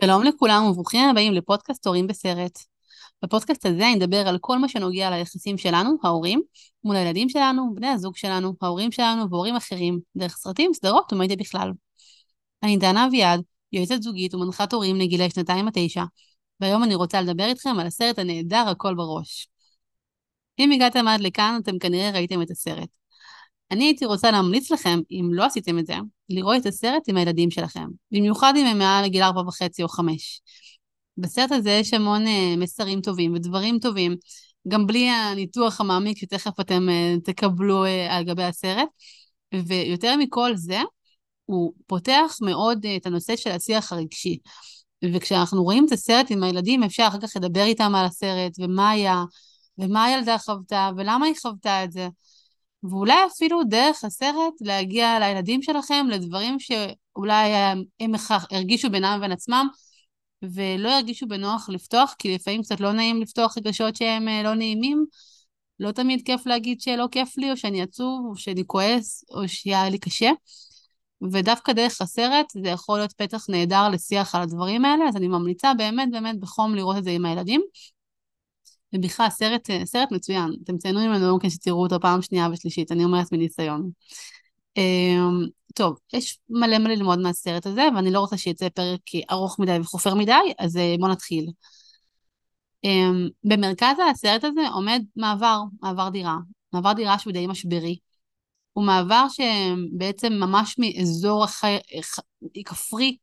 שלום לכולם וברוכים הבאים לפודקאסט הורים בסרט. בפודקאסט הזה אני אדבר על כל מה שנוגע ליחסים שלנו, ההורים, מול הילדים שלנו, בני הזוג שלנו, ההורים שלנו והורים אחרים, דרך סרטים, סדרות ומדיה בכלל. אני דנה אביעד, יועצת זוגית ומנחת הורים לגילי שנתיים עד תשע, והיום אני רוצה לדבר איתכם על הסרט הנהדר הכל בראש. אם הגעתם עד לכאן, אתם כנראה ראיתם את הסרט. אני הייתי רוצה להמליץ לכם, אם לא עשיתם את זה, לראות את הסרט עם הילדים שלכם, במיוחד אם הם מעל לגיל ארבע וחצי או חמש. בסרט הזה יש המון uh, מסרים טובים ודברים טובים, גם בלי הניתוח המעמיק שתכף אתם uh, תקבלו uh, על גבי הסרט. ויותר מכל זה, הוא פותח מאוד את הנושא של השיח הרגשי. וכשאנחנו רואים את הסרט עם הילדים, אפשר אחר כך לדבר איתם על הסרט, ומה היה, ומה הילדה חוותה, ולמה היא חוותה את זה. ואולי אפילו דרך הסרט להגיע לילדים שלכם לדברים שאולי הם הרגישו בינם ובין עצמם ולא ירגישו בנוח לפתוח, כי לפעמים קצת לא נעים לפתוח רגשות שהם אה, לא נעימים. לא תמיד כיף להגיד שלא כיף לי, או שאני עצוב, או שאני כועס, או שיהיה לי קשה. ודווקא דרך הסרט זה יכול להיות פתח נהדר לשיח על הדברים האלה, אז אני ממליצה באמת באמת בחום לראות את זה עם הילדים. ובכלל, סרט, סרט מצוין. אתם ציינו ממנו כן שתראו אותו פעם שנייה ושלישית, אני אומרת מניסיון. אמ, טוב, יש מלא מלא ללמוד מהסרט הזה, ואני לא רוצה שיצא פרק ארוך מדי וחופר מדי, אז אה, בואו נתחיל. אמ, במרכז הסרט הזה עומד מעבר, מעבר דירה. מעבר דירה שהוא די משברי. הוא מעבר שבעצם ממש מאזור כפרי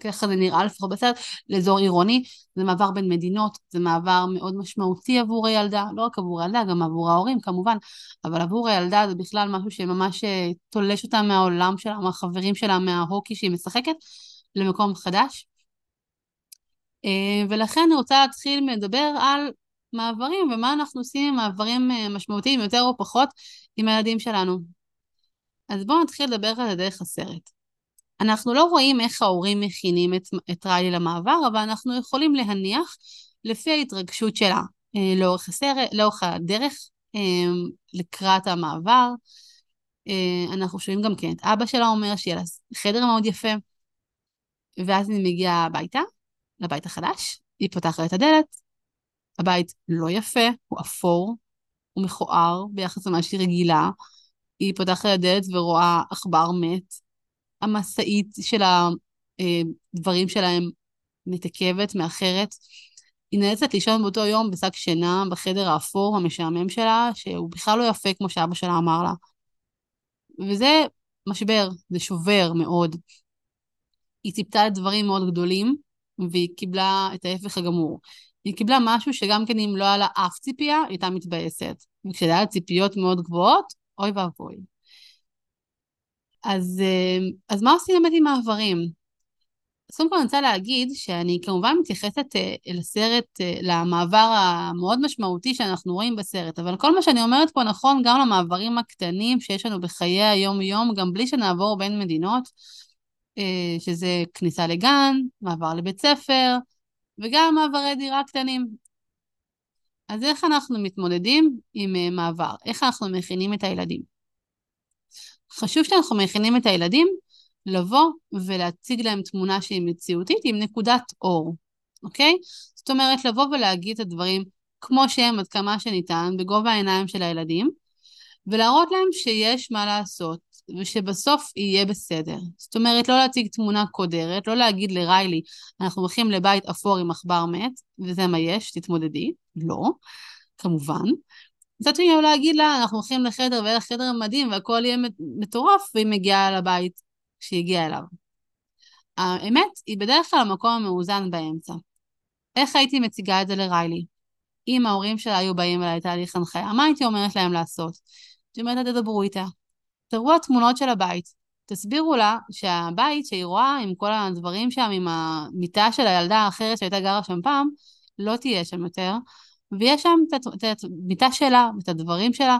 ככה זה נראה לפחות בסרט, לאזור עירוני, זה מעבר בין מדינות, זה מעבר מאוד משמעותי עבור הילדה, לא רק עבור הילדה, גם עבור ההורים כמובן, אבל עבור הילדה זה בכלל משהו שממש אה, תולש אותה מהעולם שלה, מהחברים שלה, מההוקי שהיא משחקת, למקום חדש. אה, ולכן אני רוצה להתחיל לדבר על מעברים ומה אנחנו עושים עם מעברים אה, משמעותיים יותר או פחות עם הילדים שלנו. אז בואו נתחיל לדבר על זה דרך הסרט. אנחנו לא רואים איך ההורים מכינים את, את ריילי למעבר, אבל אנחנו יכולים להניח לפי ההתרגשות שלה אה, לאורך, הסרט, לאורך הדרך אה, לקראת המעבר. אה, אנחנו שומעים גם כן את אבא שלה אומר שיהיה לה חדר מאוד יפה, ואז היא מגיעה הביתה, לבית החדש, היא פותחת את הדלת, הבית לא יפה, הוא אפור, הוא מכוער ביחס למה שהיא רגילה, היא פותחת את הדלת ורואה עכבר מת, המשאית של הדברים שלהם מתעכבת, מאחרת. היא נאלצת לישון באותו יום בשק שינה בחדר האפור המשעמם שלה, שהוא בכלל לא יפה כמו שאבא שלה אמר לה. וזה משבר, זה שובר מאוד. היא ציפתה לדברים מאוד גדולים, והיא קיבלה את ההפך הגמור. היא קיבלה משהו שגם כן אם לא היה לה אף ציפייה, היא הייתה מתבאסת. וכשהיה לה ציפיות מאוד גבוהות, אוי ואבוי. אז, אה, אז מה עושים באמת עם מעברים? אז קודם כל אני רוצה להגיד שאני כמובן מתייחסת אה, לסרט, אה, למעבר המאוד משמעותי שאנחנו רואים בסרט, אבל כל מה שאני אומרת פה נכון גם למעברים הקטנים שיש לנו בחיי היום-יום, גם בלי שנעבור בין מדינות, שזה כניסה לגן, מעבר לבית ספר, וגם מעברי דירה קטנים. אז איך אנחנו מתמודדים עם מעבר? איך אנחנו מכינים את הילדים? חשוב שאנחנו מכינים את הילדים לבוא ולהציג להם תמונה שהיא מציאותית עם נקודת אור, אוקיי? זאת אומרת, לבוא ולהגיד את הדברים כמו שהם עד כמה שניתן, בגובה העיניים של הילדים, ולהראות להם שיש מה לעשות, ושבסוף יהיה בסדר. זאת אומרת, לא להציג תמונה קודרת, לא להגיד לריילי, אנחנו הולכים לבית אפור עם עכבר מת, וזה מה יש, תתמודדי. לא, כמובן. מצד שני, הוא להגיד לה, אנחנו הולכים לחדר ויהיה לך חדר מדהים והכל יהיה מטורף, והיא מגיעה לבית שהיא הגיעה אליו. האמת היא בדרך כלל המקום המאוזן באמצע. איך הייתי מציגה את זה לריילי? אם ההורים שלה היו באים אליי תהליך הנחיה, מה הייתי אומרת להם לעשות? הייתי אומרת לה, תדברו איתה. תראו התמונות של הבית. תסבירו לה שהבית שהיא רואה עם כל הדברים שם, עם המיטה של הילדה האחרת שהייתה גרה שם פעם, לא תהיה שם יותר, ויש שם את המיטה שלה, את הדברים שלה,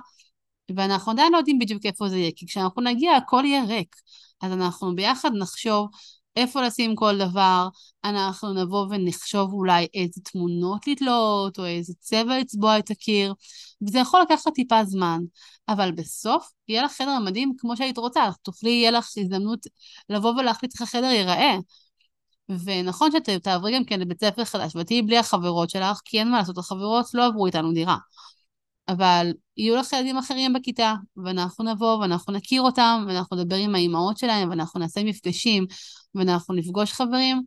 ואנחנו עדיין לא יודעים בדיוק איפה זה יהיה, כי כשאנחנו נגיע הכל יהיה ריק. אז אנחנו ביחד נחשוב איפה לשים כל דבר, אנחנו נבוא ונחשוב אולי איזה תמונות לתלות, או איזה צבע לצבוע את הקיר, וזה יכול לקחת טיפה זמן, אבל בסוף יהיה לך חדר מדהים כמו שהיית רוצה, תוכלי, יהיה לך הזדמנות לבוא ולהחליט איך החדר ייראה. ונכון שאת תעברי גם כן לבית ספר חדש ותהיי בלי החברות שלך, כי אין מה לעשות, החברות לא עברו איתנו דירה. אבל יהיו לך ילדים אחרים בכיתה, ואנחנו נבוא ואנחנו נכיר אותם, ואנחנו נדבר עם האימהות שלהם, ואנחנו נעשה מפגשים, ואנחנו נפגוש חברים,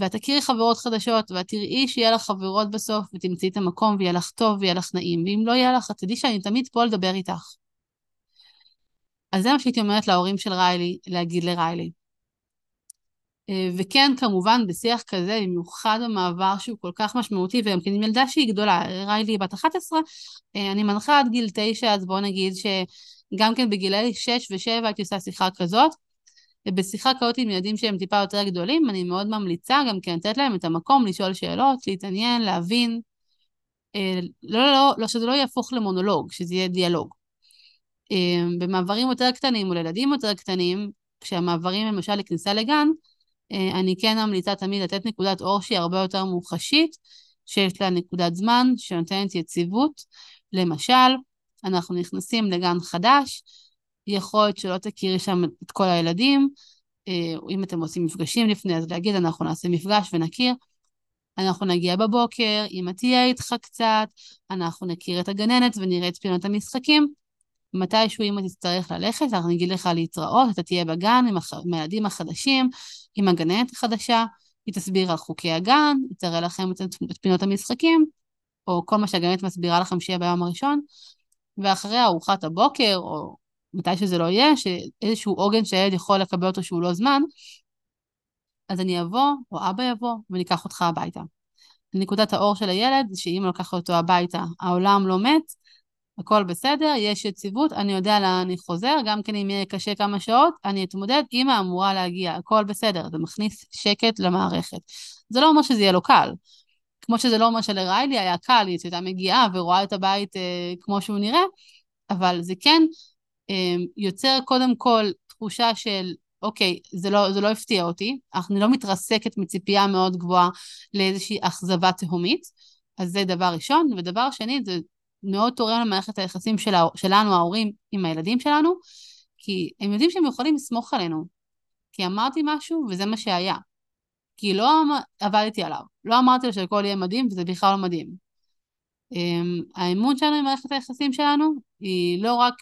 ואת תכירי חברות חדשות, ואת תראי שיהיה לך חברות בסוף, ותמצאי את המקום, ויהיה לך טוב, ויהיה לך נעים. ואם לא יהיה לך, תדעי שאני תמיד פה לדבר איתך. אז זה מה שהייתי אומרת להורים של ריילי, להגיד לריילי. אה, וכן, כמובן, בשיח כזה, במיוחד במעבר שהוא כל כך משמעותי, וגם כן עם ילדה שהיא גדולה, ריילי בת 11, אה, אני מנחה עד גיל 9, אז בואו נגיד שגם כן בגילי 6 ו-7 הייתי עושה שיחה כזאת. ובשיחה כזאת עם ילדים שהם טיפה יותר גדולים, אני מאוד ממליצה גם כן לתת להם את המקום לשאול שאלות, להתעניין, להבין. אה, לא, לא, לא, לא, שזה לא יהפוך למונולוג, שזה יהיה דיאלוג. במעברים יותר קטנים או לילדים יותר קטנים, כשהמעברים למשל לכניסה לגן, אני כן ממליצה תמיד לתת נקודת אור שהיא הרבה יותר מוחשית, שיש לה נקודת זמן שנותנת יציבות. למשל, אנחנו נכנסים לגן חדש, יכול להיות שלא תכירי שם את כל הילדים, אה, אם אתם עושים מפגשים לפני, אז להגיד, אנחנו נעשה מפגש ונכיר. אנחנו נגיע בבוקר, אמא תהיה איתך קצת, אנחנו נכיר את הגננת ונראה את פינות המשחקים. מתישהו אמא תצטרך ללכת, אנחנו נגיד לך להתראות, אתה תהיה בגן עם, הח... עם הילדים החדשים, עם הגננת החדשה, היא תסביר על חוקי הגן, היא תראה לכם את פינות המשחקים, או כל מה שהגננת מסבירה לכם שיהיה ביום הראשון, ואחרי ארוחת הבוקר, או מתי שזה לא יהיה, שאיזשהו עוגן שהילד יכול לקבל אותו שהוא לא זמן, אז אני אבוא, או אבא יבוא, וניקח אותך הביתה. נקודת האור של הילד שאם לקחת אותו הביתה, העולם לא מת, הכל בסדר, יש יציבות, אני יודע לאן אני חוזר, גם כן אם יהיה קשה כמה שעות, אני אתמודד, אמא אמורה להגיע, הכל בסדר, זה מכניס שקט למערכת. זה לא אומר שזה יהיה לו קל. כמו שזה לא אומר שלריילי היה קל, היא הייתה מגיעה ורואה את הבית אה, כמו שהוא נראה, אבל זה כן אה, יוצר קודם כל תחושה של, אוקיי, זה לא, זה לא הפתיע אותי, אני לא מתרסקת מציפייה מאוד גבוהה לאיזושהי אכזבה תהומית, אז זה דבר ראשון. ודבר שני, זה מאוד תורם למערכת היחסים של, שלנו, ההורים, עם הילדים שלנו, כי הם יודעים שהם יכולים לסמוך עלינו. כי אמרתי משהו וזה מה שהיה. כי לא עבדתי עליו, לא אמרתי לו שהכל יהיה מדהים וזה בכלל לא מדהים. אמ, האמון שלנו עם מערכת היחסים שלנו היא לא רק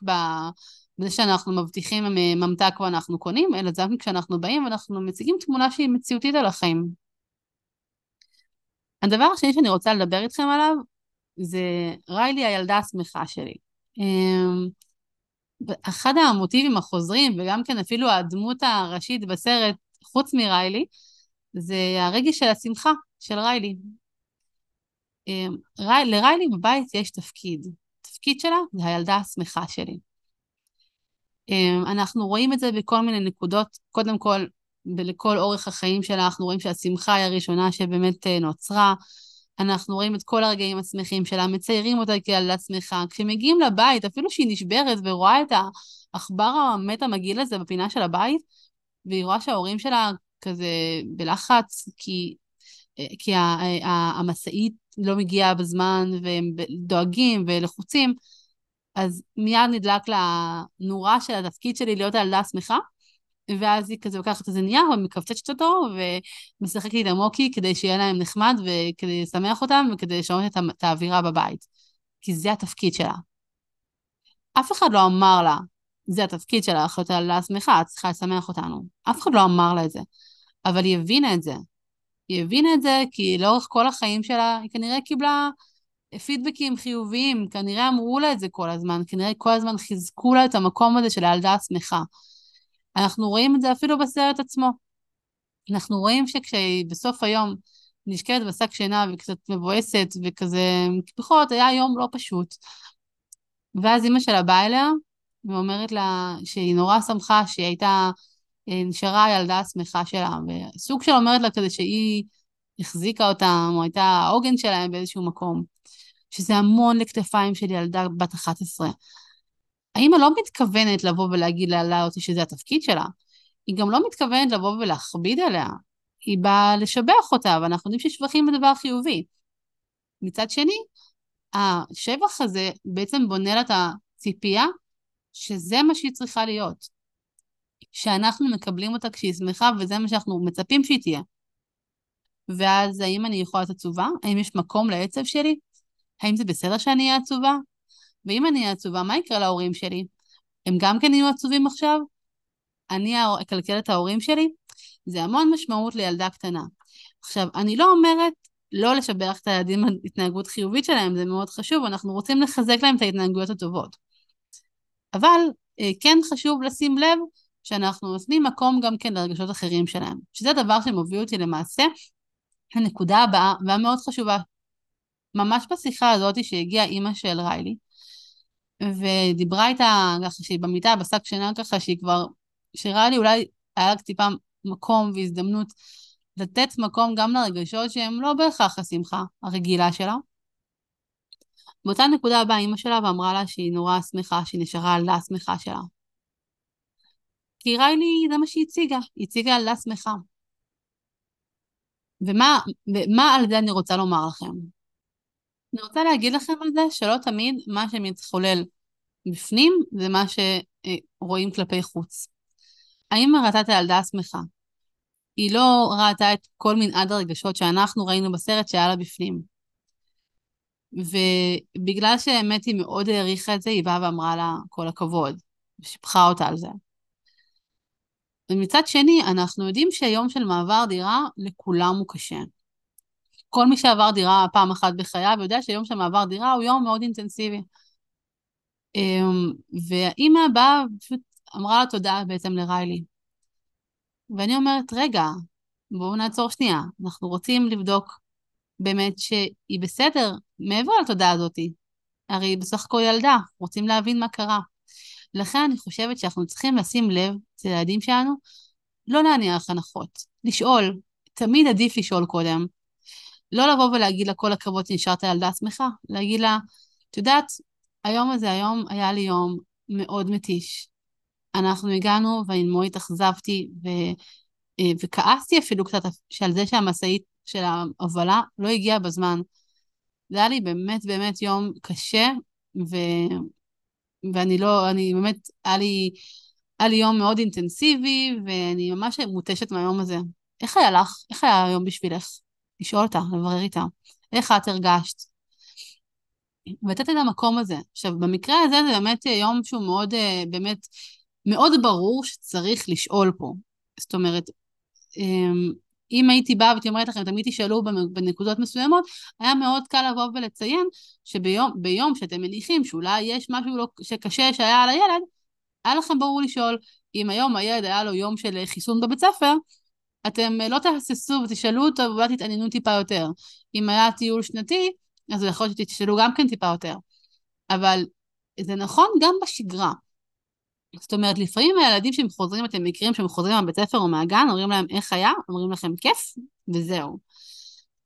בזה שאנחנו מבטיחים ממתק ואנחנו קונים, אלא זה גם כשאנחנו באים ואנחנו מציגים תמונה שהיא מציאותית על החיים. הדבר השני שאני רוצה לדבר איתכם עליו זה ריילי הילדה השמחה שלי. אמ, אחד המוטיבים החוזרים, וגם כן אפילו הדמות הראשית בסרט, חוץ מריילי, זה הרגש של השמחה של ריילי. אמ, לריילי בבית יש תפקיד. התפקיד שלה זה הילדה השמחה שלי. אמ, אנחנו רואים את זה בכל מיני נקודות. קודם כל, ולכל אורך החיים שלה אנחנו רואים שהשמחה היא הראשונה שבאמת אה, נוצרה. אנחנו רואים את כל הרגעים השמחים שלה, מציירים אותה כילדה שמחה. כשמגיעים לבית, אפילו שהיא נשברת ורואה את העכבר המת המגעיל הזה בפינה של הבית, והיא רואה שההורים שלה כזה בלחץ, כי, כי המשאית לא מגיעה בזמן והם דואגים ולחוצים, אז מיד נדלק לה נורה של התפקיד שלי להיות הילדה השמחה, ואז היא כזה לוקחת איזה נייר ומקפצצת אותו ומשחקת איתם מוקי כדי שיהיה להם נחמד וכדי לשמח אותם וכדי לשנות את האווירה בבית. כי זה התפקיד שלה. אף אחד לא אמר לה, זה התפקיד שלה, אחרת על עצמך, את צריכה לשמח אותנו. אף אחד לא אמר לה את זה. אבל היא הבינה את זה. היא הבינה את זה כי לאורך כל החיים שלה היא כנראה קיבלה פידבקים חיוביים, כנראה אמרו לה את זה כל הזמן, כנראה כל הזמן חיזקו לה את המקום הזה של הילדה השמחה. אנחנו רואים את זה אפילו בסרט עצמו. אנחנו רואים שכשהיא בסוף היום נשקלת בשק שינה וקצת מבואסת וכזה, בכל היה יום לא פשוט. ואז אימא שלה באה אליה ואומרת לה שהיא נורא שמחה שהיא הייתה, אה, נשארה הילדה השמחה שלה, וסוג של אומרת לה כזה שהיא החזיקה אותם, או הייתה העוגן שלהם באיזשהו מקום. שזה המון לכתפיים של ילדה בת 11. האמא לא מתכוונת לבוא ולהגיד לה אותי שזה התפקיד שלה, היא גם לא מתכוונת לבוא ולהכביד עליה, היא באה לשבח אותה, ואנחנו יודעים ששבחים זה דבר חיובי. מצד שני, השבח הזה בעצם בונה לה את הציפייה שזה מה שהיא צריכה להיות. שאנחנו מקבלים אותה כשהיא שמחה, וזה מה שאנחנו מצפים שהיא תהיה. ואז האם אני יכולה להיות עצובה? האם יש מקום לעצב שלי? האם זה בסדר שאני אהיה עצובה? ואם אני אהיה עצובה, מה יקרה להורים שלי? הם גם כן יהיו עצובים עכשיו? אני אקלקל את ההורים שלי? זה המון משמעות לילדה קטנה. עכשיו, אני לא אומרת לא לשבח את הילדים על התנהגות חיובית שלהם, זה מאוד חשוב, אנחנו רוצים לחזק להם את ההתנהגויות הטובות. אבל אה, כן חשוב לשים לב שאנחנו נותנים מקום גם כן לרגשות אחרים שלהם, שזה דבר שמוביל אותי למעשה הנקודה הבאה והמאוד חשובה. ממש בשיחה הזאת שהגיעה אימא של ריילי, ודיברה איתה ככה שהיא במיטה, בשק שינה ככה, שהיא כבר, שריילי אולי היה לה טיפה מקום והזדמנות לתת מקום גם לרגשות שהם לא בהכרח השמחה הרגילה שלה. באותה נקודה באה אימא שלה ואמרה לה שהיא נורא שמחה, שהיא נשארה ילדה השמחה שלה. כי ריילי, זה מה שהיא הציגה, היא הציגה ילדה שמחה. ומה, ומה על זה אני רוצה לומר לכם? אני רוצה להגיד לכם על זה שלא תמיד מה שמתחולל בפנים זה מה שרואים כלפי חוץ. האם ראתה את הילדה השמחה? היא לא ראתה את כל מנעד הרגשות שאנחנו ראינו בסרט שהיה לה בפנים. ובגלל שהאמת היא מאוד העריכה את זה, היא באה ואמרה לה כל הכבוד, ושיבחה אותה על זה. ומצד שני, אנחנו יודעים שהיום של מעבר דירה לכולם הוא קשה. כל מי שעבר דירה פעם אחת בחייו יודע שיום של מעבר דירה הוא יום מאוד אינטנסיבי. אמ, והאימא באה, פשוט אמרה לה תודה בעצם לריילי. ואני אומרת, רגע, בואו נעצור שנייה, אנחנו רוצים לבדוק באמת שהיא בסדר מעבר לתודה הזאתי. הרי היא בסך הכל ילדה, רוצים להבין מה קרה. לכן אני חושבת שאנחנו צריכים לשים לב אצל הילדים שלנו, לא להניח הנחות, לשאול, תמיד עדיף לשאול קודם. לא לבוא ולהגיד לה כל הכבוד שנשארת ילדה שמחה, להגיד לה, את יודעת, היום הזה, היום היה לי יום מאוד מתיש. אנחנו הגענו ואני מאוד התאכזבתי ו... אה, וכעסתי אפילו קצת על זה שהמשאית של ההובלה לא הגיעה בזמן. זה היה לי באמת באמת יום קשה, ו... ואני לא, אני באמת, היה לי, היה לי יום מאוד אינטנסיבי, ואני ממש מותשת מהיום הזה. איך היה לך? איך היה היום בשבילך? לשאול אותה, לברר איתה. איך את הרגשת? ולתת את המקום הזה. עכשיו, במקרה הזה זה באמת יום שהוא מאוד, אה, באמת, מאוד ברור שצריך לשאול פה. זאת אומרת, אמ, אם הייתי באה והייתי אומרת לכם, תמיד תשאלו בנקודות מסוימות, היה מאוד קל לבוא ולציין שביום שאתם מניחים שאולי יש משהו לא, שקשה שהיה על הילד, היה לכם ברור לשאול, אם היום הילד היה לו יום של חיסון בבית ספר, אתם לא תהססו ותשאלו אותו ואולי תתעניינו טיפה יותר. אם היה טיול שנתי, אז יכול להיות שתשאלו גם כן טיפה יותר. אבל זה נכון גם בשגרה. זאת אומרת, לפעמים הילדים שהם חוזרים, אתם מכירים שהם חוזרים מהבית ספר או מהגן, אומרים להם איך היה, אומרים לכם כיף, וזהו.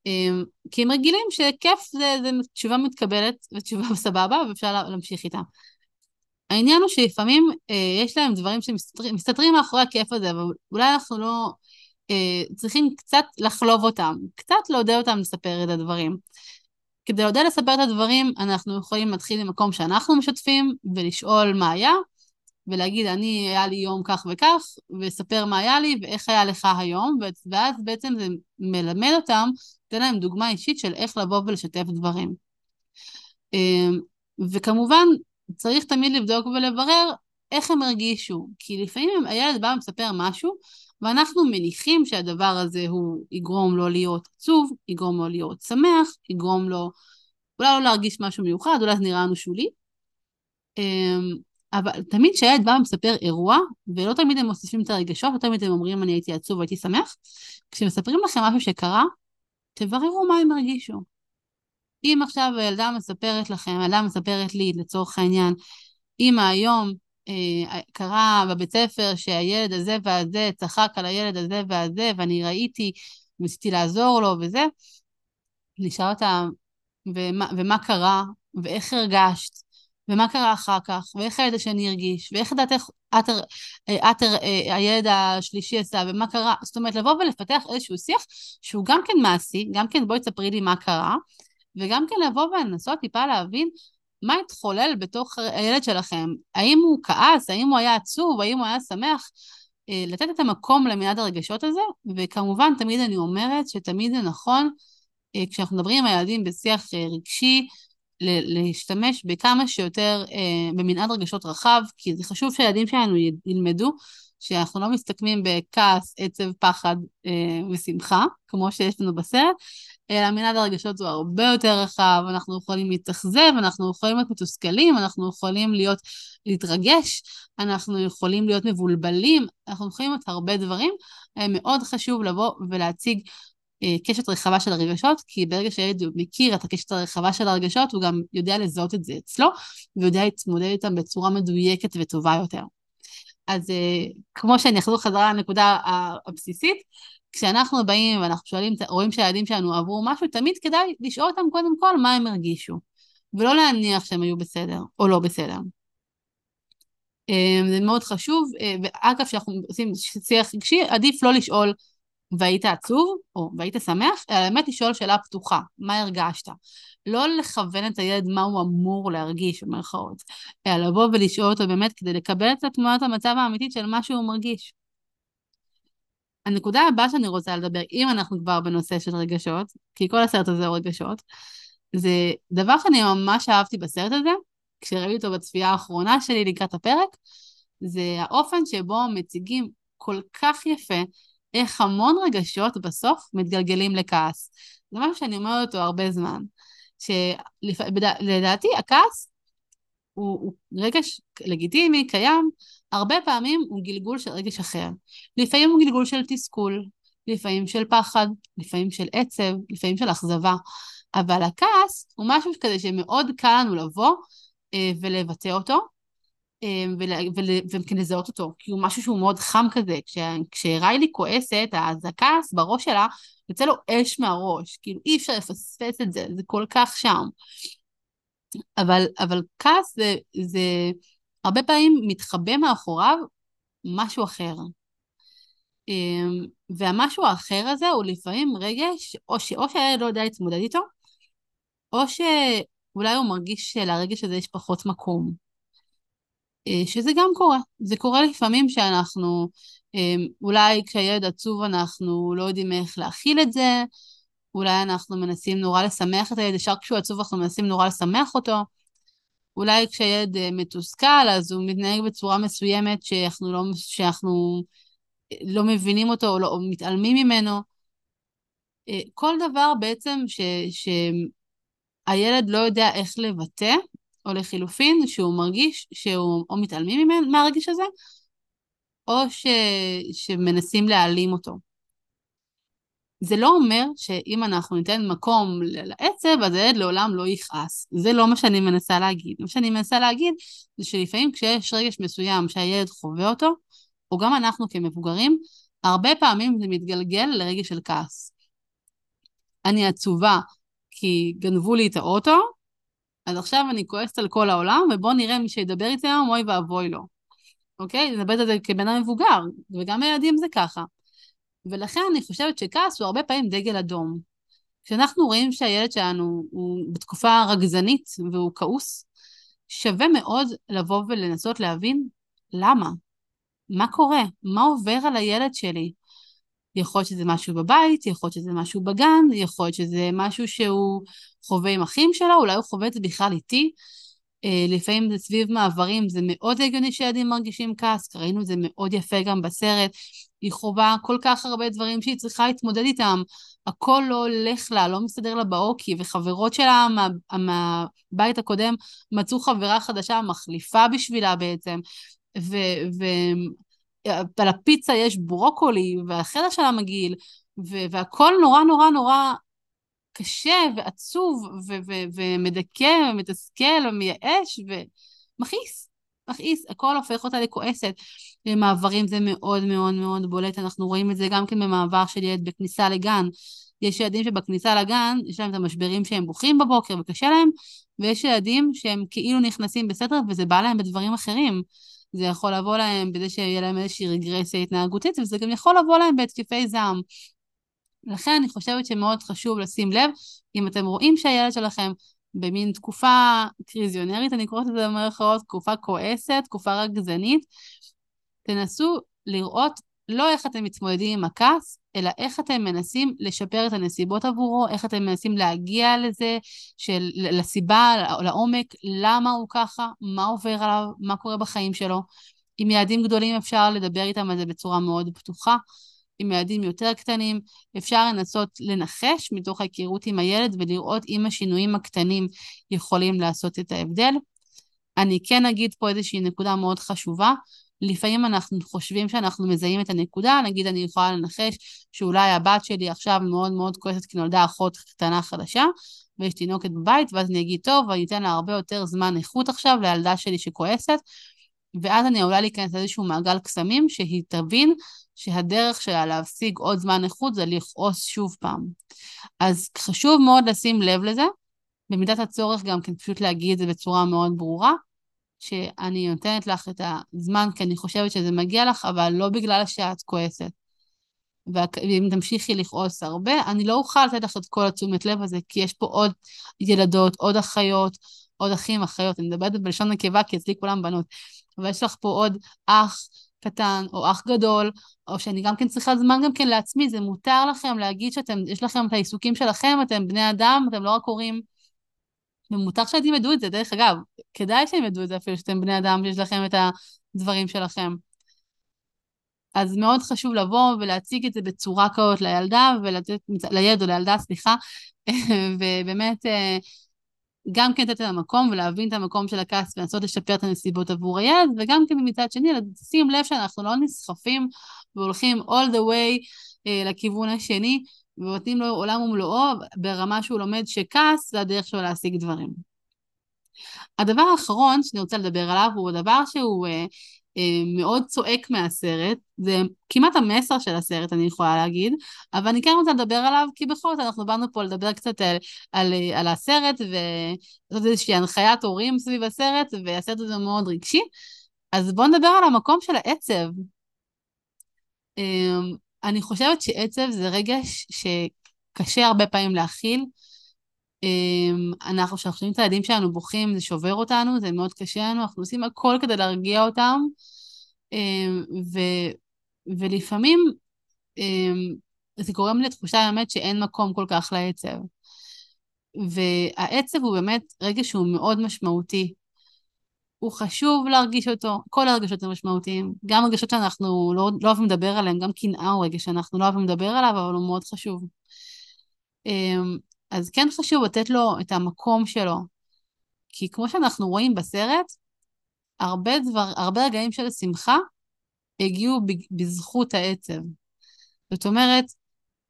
אמ, כי הם רגילים שכיף זה, זה תשובה מתקבלת ותשובה סבבה, ואפשר להמשיך איתה. העניין הוא שלפעמים אה, יש להם דברים שמסתתרים מאחורי הכיף הזה, אבל אולי אנחנו לא אה, צריכים קצת לחלוב אותם, קצת לעודד אותם לספר את הדברים. כדי לעודד לספר את הדברים, אנחנו יכולים להתחיל ממקום שאנחנו משתפים ולשאול מה היה, ולהגיד, אני, היה לי יום כך וכך, ולספר מה היה לי ואיך היה לך היום, ואז בעצם זה מלמד אותם, נותן להם דוגמה אישית של איך לבוא ולשתף דברים. אמ, וכמובן, צריך תמיד לבדוק ולברר איך הם הרגישו, כי לפעמים הילד בא ומספר משהו, ואנחנו מניחים שהדבר הזה הוא יגרום לו להיות עצוב, יגרום לו להיות שמח, יגרום לו אולי לא להרגיש משהו מיוחד, אולי זה נראה לנו שולי. אמ, אבל תמיד כשהילד בא ומספר אירוע, ולא תמיד הם מוסיפים את הרגשות, לא תמיד הם אומרים אני הייתי עצוב והייתי שמח, כשמספרים לכם משהו שקרה, תבררו מה הם הרגישו. אם עכשיו הילדה מספרת לכם, הילדה מספרת לי, לצורך העניין, אמא היום קרה בבית ספר שהילד הזה והזה צחק על הילד הזה והזה, ואני ראיתי, ניסיתי לעזור לו וזה, נשאל אותה, ומה, ומה קרה, ואיך הרגשת, ומה קרה אחר כך, ואיך הילד השני הרגיש, ואיך את, את, אה, הילד השלישי עשה, ומה קרה, זאת אומרת, לבוא ולפתח איזשהו שיח שהוא גם כן מעשי, גם כן בואי תספרי לי מה קרה, וגם כן לבוא ולנסות טיפה להבין מה התחולל בתוך הילד שלכם. האם הוא כעס, האם הוא היה עצוב, האם הוא היה שמח, אה, לתת את המקום למנעד הרגשות הזה, וכמובן תמיד אני אומרת שתמיד זה נכון אה, כשאנחנו מדברים עם הילדים בשיח אה, רגשי, להשתמש בכמה שיותר במנעד רגשות רחב, כי זה חשוב שהילדים שלנו ילמדו שאנחנו לא מסתכמים בכעס, עצב, פחד ושמחה, כמו שיש לנו בסרט, אלא מנעד הרגשות הוא הרבה יותר רחב, אנחנו יכולים להתאכזב, אנחנו יכולים להיות מתוסכלים, אנחנו יכולים להיות, להתרגש, אנחנו יכולים להיות מבולבלים, אנחנו יכולים להיות הרבה דברים. מאוד חשוב לבוא ולהציג אה, קשת רחבה של הרגשות, כי ברגע שילד מכיר את הקשת הרחבה של הרגשות, הוא גם יודע לזהות את זה אצלו, ויודע להתמודד איתם בצורה מדויקת וטובה יותר. אז אה, כמו שאני אחזור חזרה לנקודה הבסיסית, כשאנחנו באים ואנחנו שואלים, רואים שהילדים שלנו עברו משהו, תמיד כדאי לשאול אותם קודם כל מה הם הרגישו, ולא להניח שהם היו בסדר או לא בסדר. אה, זה מאוד חשוב, אה, ואגב, כשאנחנו עושים שיח רגשי, עדיף לא לשאול והיית עצוב, או והיית שמח, אלא באמת לשאול שאלה פתוחה, מה הרגשת? לא לכוון את הילד מה הוא אמור להרגיש, במירכאות, אלא לבוא ולשאול אותו באמת כדי לקבל את תמונת המצב האמיתית של מה שהוא מרגיש. הנקודה הבאה שאני רוצה לדבר, אם אנחנו כבר בנושא של רגשות, כי כל הסרט הזה הוא רגשות, זה דבר שאני ממש אהבתי בסרט הזה, כשראיתי אותו בצפייה האחרונה שלי לקראת הפרק, זה האופן שבו מציגים כל כך יפה איך המון רגשות בסוף מתגלגלים לכעס. זה משהו שאני אומרת אותו הרבה זמן. שלדעתי הכעס הוא, הוא רגש לגיטימי, קיים, הרבה פעמים הוא גלגול של רגש אחר. לפעמים הוא גלגול של תסכול, לפעמים של פחד, לפעמים של עצב, לפעמים של אכזבה. אבל הכעס הוא משהו כזה שמאוד קל לנו לבוא אה, ולבטא אותו, אה, וכן לזהות אותו, כי הוא משהו שהוא מאוד חם כזה. כש, כשריילי כועסת, אז הכעס בראש שלה יוצא לו אש מהראש, כאילו אי אפשר לפספס את זה, זה כל כך שם. אבל, אבל כעס זה, זה הרבה פעמים מתחבא מאחוריו משהו אחר. אמ, והמשהו האחר הזה הוא לפעמים רגש, או, ש, או שהילד לא יודע להתמודד איתו, או שאולי הוא מרגיש שלרגש הזה יש פחות מקום. אה, שזה גם קורה. זה קורה לפעמים שאנחנו, אמ, אולי כשהילד עצוב אנחנו לא יודעים איך להכיל את זה, אולי אנחנו מנסים נורא לשמח את הילד, ישר כשהוא עצוב אנחנו מנסים נורא לשמח אותו. אולי כשילד אה, מתוסכל אז הוא מתנהג בצורה מסוימת שאנחנו לא, שאנחנו אה, לא מבינים אותו או, לא, או מתעלמים ממנו. אה, כל דבר בעצם ש, שהילד לא יודע איך לבטא, או לחילופין שהוא מרגיש שהוא או מתעלמים מהרגש הזה, או ש, שמנסים להעלים אותו. זה לא אומר שאם אנחנו ניתן מקום לעצב, אז הילד לעולם לא יכעס. זה לא מה שאני מנסה להגיד. מה שאני מנסה להגיד זה שלפעמים כשיש רגש מסוים שהילד חווה אותו, או גם אנחנו כמבוגרים, הרבה פעמים זה מתגלגל לרגש של כעס. אני עצובה כי גנבו לי את האוטו, אז עכשיו אני כועסת על כל העולם, ובואו נראה מי שידבר איתי היום, אוי ואבוי לו. אוקיי? אני מדברת על זה כבן אדם מבוגר, וגם הילדים זה ככה. ולכן אני חושבת שכעס הוא הרבה פעמים דגל אדום. כשאנחנו רואים שהילד שלנו הוא בתקופה רגזנית והוא כעוס, שווה מאוד לבוא ולנסות להבין למה, מה קורה, מה עובר על הילד שלי. יכול להיות שזה משהו בבית, יכול להיות שזה משהו בגן, יכול להיות שזה משהו שהוא חווה עם אחים שלו, אולי הוא חווה את זה בכלל איתי. אה, לפעמים זה סביב מעברים, זה מאוד הגיוני שילדים מרגישים כעס, ראינו את זה מאוד יפה גם בסרט. היא חווה כל כך הרבה דברים שהיא צריכה להתמודד איתם. הכל לא הולך לה, לא מסתדר לה באוקי, וחברות שלה מה, מהבית הקודם מצאו חברה חדשה מחליפה בשבילה בעצם. ועל הפיצה יש ברוקולי, והחדר שלה מגעיל, והכל נורא נורא נורא קשה ועצוב ומדכא ומתסכל ומייאש ומכעיס. מכעיס, הכל הופך אותה לכועסת. במעברים זה מאוד מאוד מאוד בולט, אנחנו רואים את זה גם כן במעבר של ילד בכניסה לגן. יש ילדים שבכניסה לגן, יש להם את המשברים שהם בוכים בבוקר וקשה להם, ויש ילדים שהם כאילו נכנסים בסדר וזה בא להם בדברים אחרים. זה יכול לבוא להם בזה שיהיה להם איזושהי רגרסיה התנהגותית, וזה גם יכול לבוא להם בהתקפי זעם. לכן אני חושבת שמאוד חשוב לשים לב, אם אתם רואים שהילד שלכם במין תקופה קריזיונרית, אני קוראת לזה במרכאות, תקופה כועסת, תקופה רגזנית, תנסו לראות לא איך אתם מתמודדים עם הכעס, אלא איך אתם מנסים לשפר את הנסיבות עבורו, איך אתם מנסים להגיע לזה, של, לסיבה, לעומק, למה הוא ככה, מה עובר עליו, מה קורה בחיים שלו. עם יעדים גדולים אפשר לדבר איתם על זה בצורה מאוד פתוחה. עם יעדים יותר קטנים, אפשר לנסות לנחש מתוך ההיכרות עם הילד ולראות אם השינויים הקטנים יכולים לעשות את ההבדל. אני כן אגיד פה איזושהי נקודה מאוד חשובה. לפעמים אנחנו חושבים שאנחנו מזהים את הנקודה, נגיד אני יכולה לנחש שאולי הבת שלי עכשיו מאוד מאוד כועסת כי נולדה אחות קטנה חדשה, ויש תינוקת בבית, ואז אני אגיד, טוב, אני אתן לה הרבה יותר זמן איכות עכשיו לילדה שלי שכועסת, ואז אני עלולה להיכנס לאיזשהו מעגל קסמים שהיא תבין שהדרך שלה להשיג עוד זמן איכות זה לכעוס שוב פעם. אז חשוב מאוד לשים לב לזה, במידת הצורך גם כן פשוט להגיד את זה בצורה מאוד ברורה, שאני נותנת לך את הזמן כי אני חושבת שזה מגיע לך, אבל לא בגלל שאת כועסת. ואם תמשיכי לכעוס הרבה, אני לא אוכל לתת לך את כל התשומת לב הזה, כי יש פה עוד ילדות, עוד אחיות, עוד אחים, אחיות, אני מדברת בלשון נקבה, כי אצלי כולם בנות. אבל יש לך פה עוד אח קטן, או אח גדול, או שאני גם כן צריכה זמן גם כן לעצמי, זה מותר לכם להגיד שאתם, יש לכם את העיסוקים שלכם, אתם בני אדם, אתם לא רק הורים. ומותר שהילדים ידעו את זה, דרך אגב, כדאי שהם ידעו את זה אפילו שאתם בני אדם, שיש לכם את הדברים שלכם. אז מאוד חשוב לבוא ולהציג את זה בצורה כזאת לילדה ולתת, לילד או לילדה, סליחה, ובאמת אה, גם כן לתת את המקום ולהבין את המקום של הכעס ולנסות לשפר את הנסיבות עבור הילד, וגם כן מצד שני, לשים לב שאנחנו לא נסחפים והולכים all the way uh, לכיוון השני, ונותנים לו עולם ומלואו ברמה שהוא לומד שכעס זה הדרך שלו להשיג דברים. הדבר האחרון שאני רוצה לדבר עליו הוא דבר שהוא uh, מאוד צועק מהסרט, זה כמעט המסר של הסרט אני יכולה להגיד, אבל אני כן רוצה לדבר עליו כי בכל זאת אנחנו באנו פה לדבר קצת על, על, על הסרט ולעשות איזושהי הנחיית הורים סביב הסרט, והסרט הזה מאוד רגשי. אז בואו נדבר על המקום של העצב. Um, אני חושבת שעצב זה רגש שקשה הרבה פעמים להכיל. אמ, אנחנו, כשאנחנו שומעים את הילדים שלנו בוכים, זה שובר אותנו, זה מאוד קשה לנו, אנחנו עושים הכל כדי להרגיע אותם, אמ, ו, ולפעמים אמ, זה גורם לתחושה באמת שאין מקום כל כך לעצב. והעצב הוא באמת רגש שהוא מאוד משמעותי. הוא חשוב להרגיש אותו, כל הרגשות הם משמעותיים, גם רגשות שאנחנו לא, לא אוהבים לדבר עליהם, גם קנאה הוא רגש שאנחנו לא אוהבים לדבר עליו, אבל הוא מאוד חשוב. אז כן חשוב לתת לו את המקום שלו, כי כמו שאנחנו רואים בסרט, הרבה, דבר, הרבה רגעים של שמחה הגיעו בזכות העצב. זאת אומרת,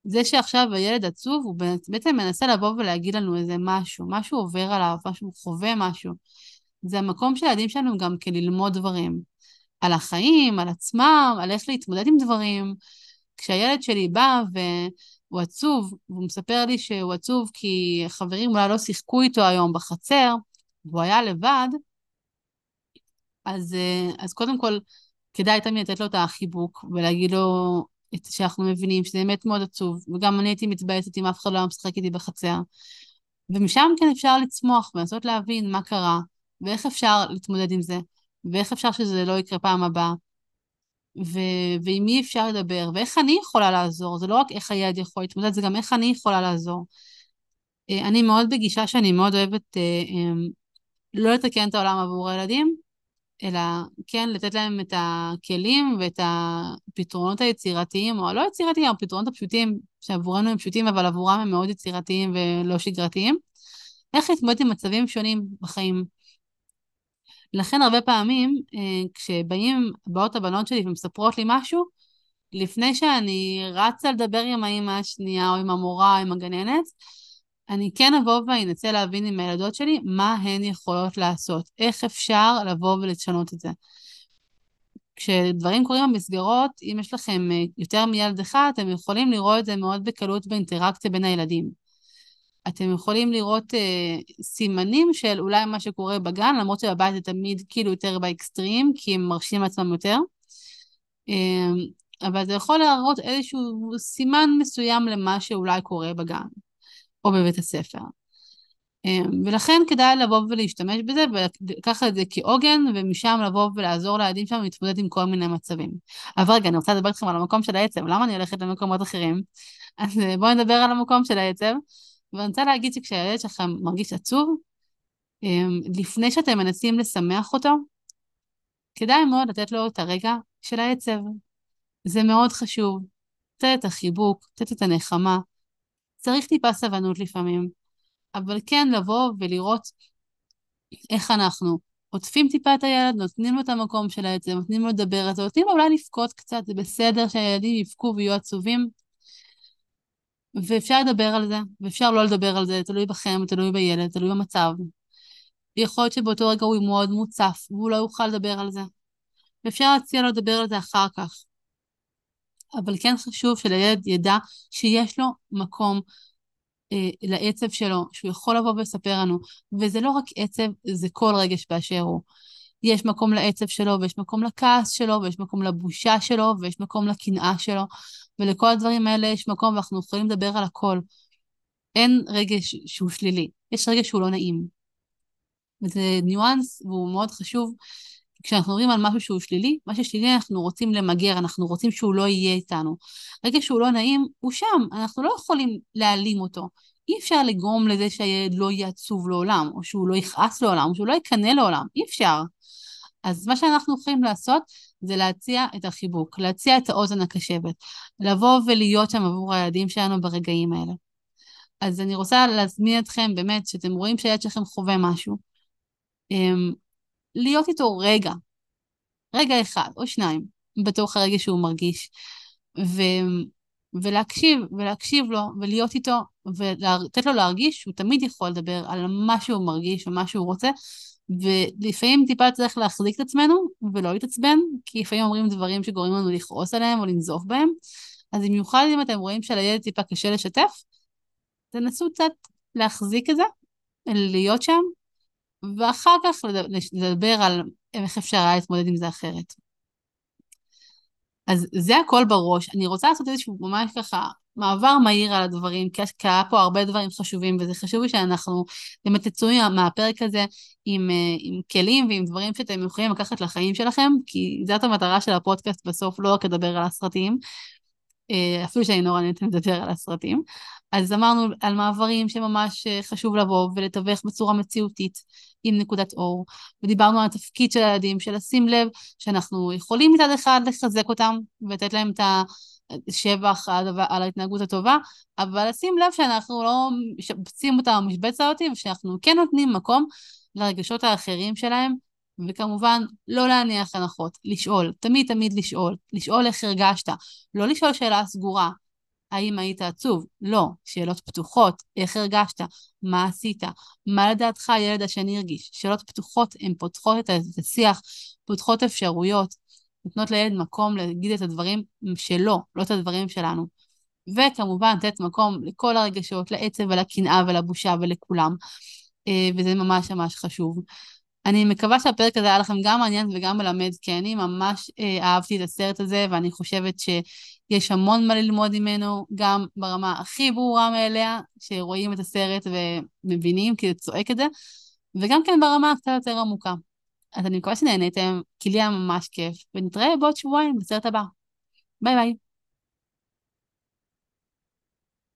זה שעכשיו הילד עצוב, הוא בעצם מנסה לבוא ולהגיד לנו איזה משהו, משהו עובר עליו, משהו חווה משהו. זה המקום של הילדים שלנו גם כן ללמוד דברים. על החיים, על עצמם, על איך להתמודד עם דברים. כשהילד שלי בא והוא עצוב, והוא מספר לי שהוא עצוב כי חברים אולי לא שיחקו איתו היום בחצר, והוא היה לבד, אז, אז קודם כל, כדאי תמיד לתת לו את החיבוק ולהגיד לו את, שאנחנו מבינים שזה באמת מאוד עצוב, וגם אני הייתי מתבאסת אם אף אחד לא היה משחק איתי בחצר. ומשם כן אפשר לצמוח ולנסות להבין מה קרה, ואיך אפשר להתמודד עם זה, ואיך אפשר שזה לא יקרה פעם הבאה, ו- ועם מי אפשר לדבר, ואיך אני יכולה לעזור, זה לא רק איך הילד יכול להתמודד, זה גם איך אני יכולה לעזור. אה, אני מאוד בגישה שאני מאוד אוהבת אה, אה, לא לתקן את העולם עבור הילדים, אלא כן לתת להם את הכלים ואת הפתרונות היצירתיים, או הלא יצירתיים, הפתרונות הפשוטים, שעבורנו הם פשוטים, אבל עבורם הם מאוד יצירתיים ולא שגרתיים. איך להתמודד עם מצבים שונים בחיים. לכן הרבה פעמים, אה, כשבאים, באות הבנות שלי ומספרות לי משהו, לפני שאני רצה לדבר עם האמא השנייה או עם המורה או עם הגננת, אני כן אבוא ואני אנסה להבין עם הילדות שלי מה הן יכולות לעשות, איך אפשר לבוא ולשנות את זה. כשדברים קורים במסגרות, אם יש לכם אה, יותר מילד אחד, אתם יכולים לראות את זה מאוד בקלות באינטראקציה בין הילדים. אתם יכולים לראות אה, סימנים של אולי מה שקורה בגן, למרות שבבית זה תמיד כאילו יותר באקסטרים, כי הם מרשים לעצמם יותר. אה, אבל זה יכול להראות איזשהו סימן מסוים למה שאולי קורה בגן, או בבית הספר. אמ, ולכן כדאי לבוא ולהשתמש בזה ולקחת את זה כעוגן, ומשם לבוא ולעזור לילדים שלנו להתמודד עם כל מיני מצבים. אבל רגע, אני רוצה לדבר איתכם על המקום של העצב, למה אני הולכת למקומות אחרים? אז אה, בואו נדבר על המקום של העצב. ואני רוצה להגיד שכשהילד שלכם מרגיש עצוב, אמ, לפני שאתם מנסים לשמח אותו, כדאי מאוד לתת לו את הרגע של העצב. זה מאוד חשוב. לתת את החיבוק, לתת את הנחמה. צריך טיפה סבלנות לפעמים. אבל כן לבוא ולראות איך אנחנו עוטפים טיפה את הילד, נותנים לו את המקום של העצם, נותנים לו לדבר על זה, נותנים לו אולי לבכות קצת, זה בסדר שהילדים יבכו ויהיו עצובים, ואפשר לדבר על זה, ואפשר לא לדבר על זה, תלוי בכם, תלוי בילד, תלוי במצב. יכול להיות שבאותו רגע הוא מאוד מוצף, והוא לא יוכל לדבר על זה. ואפשר להציע לו לדבר על זה אחר כך. אבל כן חשוב שלילד ידע שיש לו מקום אה, לעצב שלו, שהוא יכול לבוא ולספר לנו. וזה לא רק עצב, זה כל רגש באשר הוא. יש מקום לעצב שלו, ויש מקום לכעס שלו, ויש מקום לבושה שלו, ויש מקום לקנאה שלו, ולכל הדברים האלה יש מקום, ואנחנו יכולים לדבר על הכל. אין רגש שהוא שלילי, יש רגש שהוא לא נעים. וזה ניואנס, והוא מאוד חשוב, כשאנחנו מדברים על משהו שהוא שלילי, מה ששלילי אנחנו רוצים למגר, אנחנו רוצים שהוא לא יהיה איתנו. רגע שהוא לא נעים, הוא שם, אנחנו לא יכולים להעלים אותו. אי אפשר לגרום לזה שהילד לא יהיה עצוב לעולם, או שהוא לא יכעס לעולם, או שהוא לא יקנא לעולם, אי אפשר. אז מה שאנחנו יכולים לעשות זה להציע את החיבוק, להציע את האוזן הקשבת, לבוא ולהיות שם עבור הילדים שלנו ברגעים האלה. אז אני רוצה להזמין אתכם באמת, שאתם רואים שהילד שלכם חווה משהו, אמ, להיות איתו רגע, רגע אחד או שניים, בתוך הרגע שהוא מרגיש, ו... ולהקשיב, ולהקשיב לו, ולהיות איתו, ולתת לו להרגיש שהוא תמיד יכול לדבר על מה שהוא מרגיש ומה שהוא רוצה, ולפעמים טיפה צריך להחזיק את עצמנו ולא להתעצבן, כי לפעמים אומרים דברים שגורמים לנו לכעוס עליהם או לנזוף בהם, אז במיוחד אם אתם רואים שלילד טיפה קשה לשתף, תנסו קצת להחזיק את זה, להיות שם, ואחר כך לדבר על איך אפשר היה להתמודד עם זה אחרת. אז זה הכל בראש. אני רוצה לעשות איזשהו ממש ככה מעבר מהיר על הדברים, כי היה פה הרבה דברים חשובים, וזה חשוב שאנחנו באמת תצאו מהפרק הזה עם, אה, עם כלים ועם דברים שאתם יכולים לקחת לחיים שלכם, כי זאת המטרה של הפודקאסט בסוף, לא רק לדבר על הסרטים, אה, אפילו שאני נורא נהנית לדבר על הסרטים. אז אמרנו על מעברים שממש אה, חשוב לבוא ולתווך בצורה מציאותית עם נקודת אור, ודיברנו על התפקיד של הילדים, של לשים לב שאנחנו יכולים מצד אחד לחזק אותם ולתת להם את השבח על ההתנהגות הטובה, אבל לשים לב שאנחנו לא משבצים אותם במשבצת אותי, ושאנחנו כן נותנים מקום לרגשות האחרים שלהם, וכמובן, לא להניח הנחות, לשאול, תמיד תמיד לשאול, לשאול איך הרגשת, לא לשאול שאלה סגורה, האם היית עצוב? לא, שאלות פתוחות, איך הרגשת? מה עשית? מה לדעתך הילד השני הרגיש? שאלות פתוחות, הן פותחות את השיח, פותחות אפשרויות, נותנות לילד מקום להגיד את הדברים שלו, לא את הדברים שלנו. וכמובן, לתת מקום לכל הרגשות, לעצב ולקנאה ולבושה ולכולם. אה, וזה ממש ממש חשוב. אני מקווה שהפרק הזה היה לכם גם מעניין וגם מלמד, כי אני ממש אה, אהבתי את הסרט הזה, ואני חושבת שיש המון מה ללמוד ממנו, גם ברמה הכי ברורה מאליה, שרואים את הסרט ומבינים, כי זה צועק את זה, וגם כן ברמה קצת יותר עמוקה. אז אני מקווה שנהניתם, כי לי היה ממש כיף, ונתראה בעוד שבועיים בסרט הבא. ביי ביי.